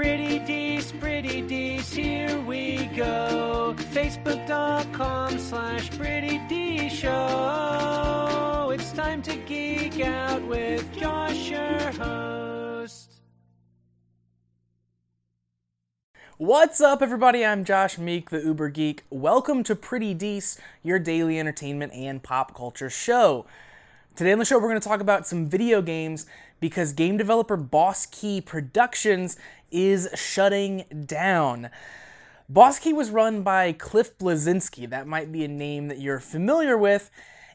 Pretty Dece, Pretty Dece, here we go. Facebook.com slash Pretty D Show. It's time to geek out with Josh, your host. What's up, everybody? I'm Josh Meek, the Uber Geek. Welcome to Pretty Dece, your daily entertainment and pop culture show. Today on the show, we're going to talk about some video games because game developer Boss Key Productions is shutting down. Boss Key was run by Cliff Bleszinski. That might be a name that you're familiar with.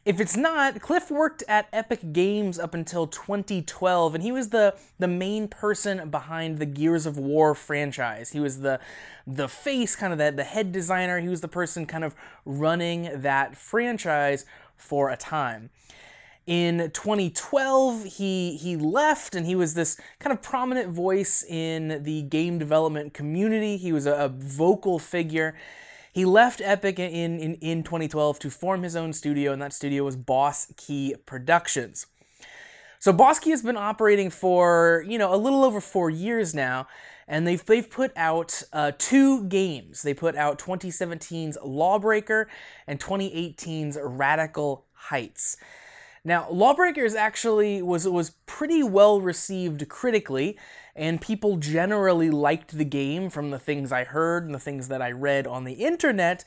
If it's not, Cliff worked at Epic Games up until 2012, and he was the, the main person behind the Gears of War franchise. He was the the face, kind of the, the head designer. He was the person kind of running that franchise for a time. In 2012, he he left, and he was this kind of prominent voice in the game development community. He was a, a vocal figure. He left Epic in, in, in 2012 to form his own studio, and that studio was Boss Key Productions. So Boss Key has been operating for you know a little over four years now, and they've they've put out uh, two games. They put out 2017's Lawbreaker and 2018's Radical Heights. Now, Lawbreakers actually was was pretty well received critically, and people generally liked the game from the things I heard and the things that I read on the internet.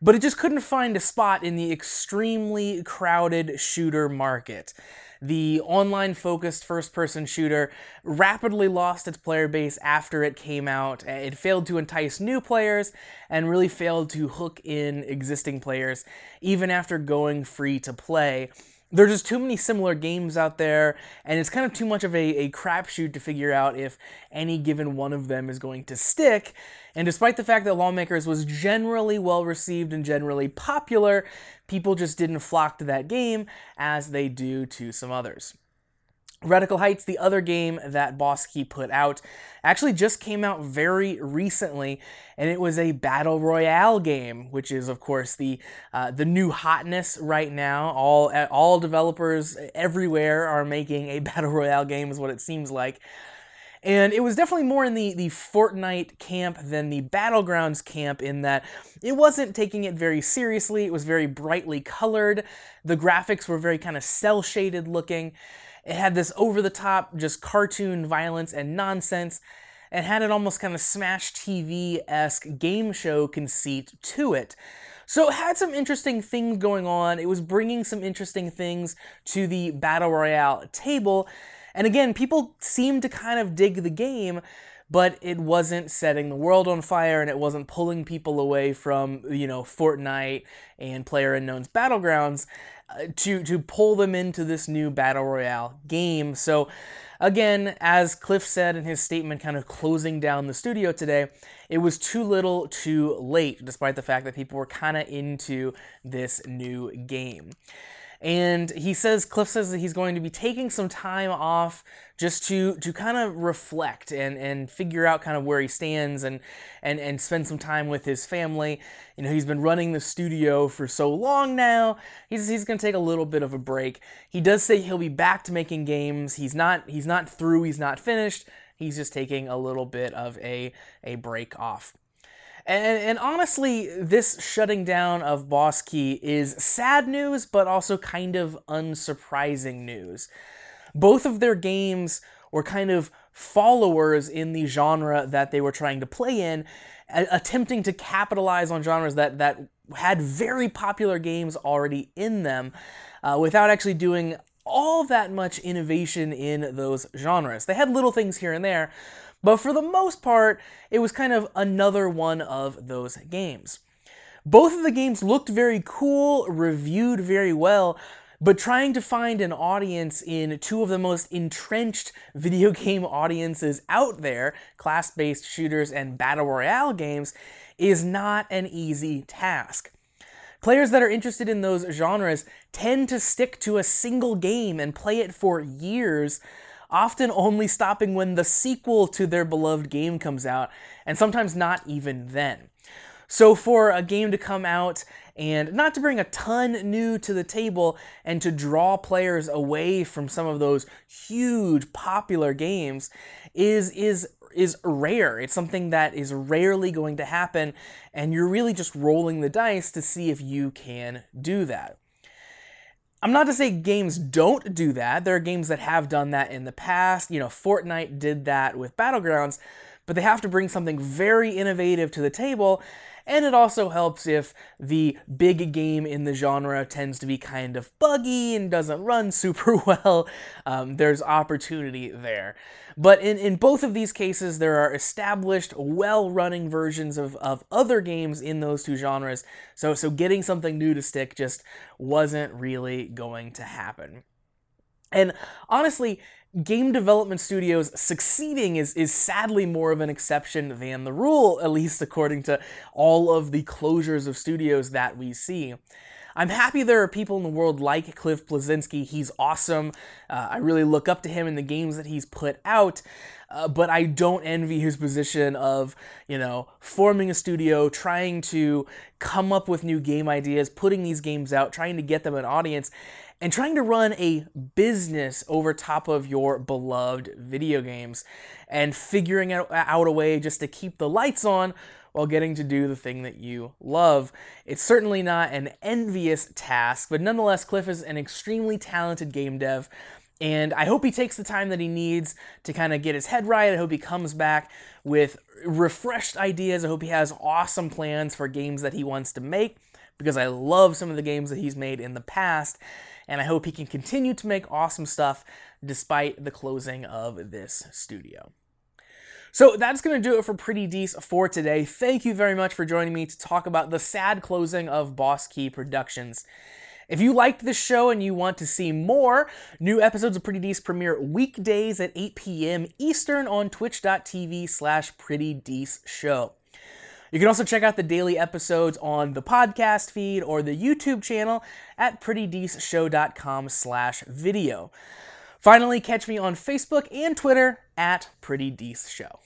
But it just couldn't find a spot in the extremely crowded shooter market. The online focused first person shooter rapidly lost its player base after it came out. It failed to entice new players and really failed to hook in existing players, even after going free to play there's just too many similar games out there, and it's kind of too much of a, a crapshoot to figure out if any given one of them is going to stick. And despite the fact that Lawbreakers was generally well received and generally popular, people just didn't flock to that game as they do to some others. Radical Heights, the other game that Boss Key put out, actually just came out very recently, and it was a battle royale game, which is of course the uh, the new hotness right now. All all developers everywhere are making a battle royale game, is what it seems like. And it was definitely more in the, the Fortnite camp than the Battlegrounds camp, in that it wasn't taking it very seriously. It was very brightly colored. The graphics were very kind of cel shaded looking. It had this over the top, just cartoon violence and nonsense, and had an almost kind of Smash TV esque game show conceit to it. So it had some interesting things going on. It was bringing some interesting things to the Battle Royale table. And again, people seemed to kind of dig the game, but it wasn't setting the world on fire and it wasn't pulling people away from, you know, Fortnite and Player Unknown's Battlegrounds uh, to to pull them into this new battle royale game. So again, as Cliff said in his statement kind of closing down the studio today, it was too little, too late despite the fact that people were kind of into this new game. And he says, Cliff says that he's going to be taking some time off just to to kind of reflect and and figure out kind of where he stands and and and spend some time with his family. You know, he's been running the studio for so long now. He's he's going to take a little bit of a break. He does say he'll be back to making games. He's not he's not through. He's not finished. He's just taking a little bit of a a break off. And, and, honestly, this shutting down of Boss Key is sad news, but also kind of unsurprising news. Both of their games were kind of followers in the genre that they were trying to play in, attempting to capitalize on genres that, that had very popular games already in them uh, without actually doing all that much innovation in those genres. They had little things here and there, but for the most part, it was kind of another one of those games. Both of the games looked very cool, reviewed very well, but trying to find an audience in two of the most entrenched video game audiences out there, class based shooters and battle royale games, is not an easy task. Players that are interested in those genres tend to stick to a single game and play it for years often only stopping when the sequel to their beloved game comes out, and sometimes not even then. So, for a game to come out and not to bring a ton new to the table and to draw players away from some of those huge popular games is is is rare. It's something that is rarely going to happen, and you're really just rolling the dice to see if you can do that. I'm not to say games don't do that. There are games that have done that in the past. You know, Fortnite did that with Battlegrounds, but they have to bring something very innovative to the table. And it also helps if the big game in the genre tends to be kind of buggy and doesn't run super well. Um, there's opportunity there. But in, in both of these cases, there are established, well running versions of, of other games in those two genres. So, so getting something new to stick just wasn't really going to happen. And honestly, game development studios succeeding is, is sadly more of an exception than the rule, at least according to all of the closures of studios that we see. I'm happy there are people in the world like Cliff Bleszinski. He's awesome. Uh, I really look up to him in the games that he's put out. Uh, but I don't envy his position of, you know, forming a studio, trying to come up with new game ideas, putting these games out, trying to get them an audience, and trying to run a business over top of your beloved video games and figuring out, out a way just to keep the lights on while getting to do the thing that you love. It's certainly not an envious task, but nonetheless, Cliff is an extremely talented game dev. And I hope he takes the time that he needs to kind of get his head right. I hope he comes back with refreshed ideas. I hope he has awesome plans for games that he wants to make because I love some of the games that he's made in the past. And I hope he can continue to make awesome stuff despite the closing of this studio. So that's going to do it for Pretty Dece for today. Thank you very much for joining me to talk about the sad closing of Boss Key Productions. If you liked this show and you want to see more, new episodes of Pretty Dece premiere weekdays at 8 p.m. Eastern on twitch.tv slash Pretty Dece Show. You can also check out the daily episodes on the podcast feed or the YouTube channel at prettydeceshow.com slash video. Finally, catch me on Facebook and Twitter at Pretty Dece Show.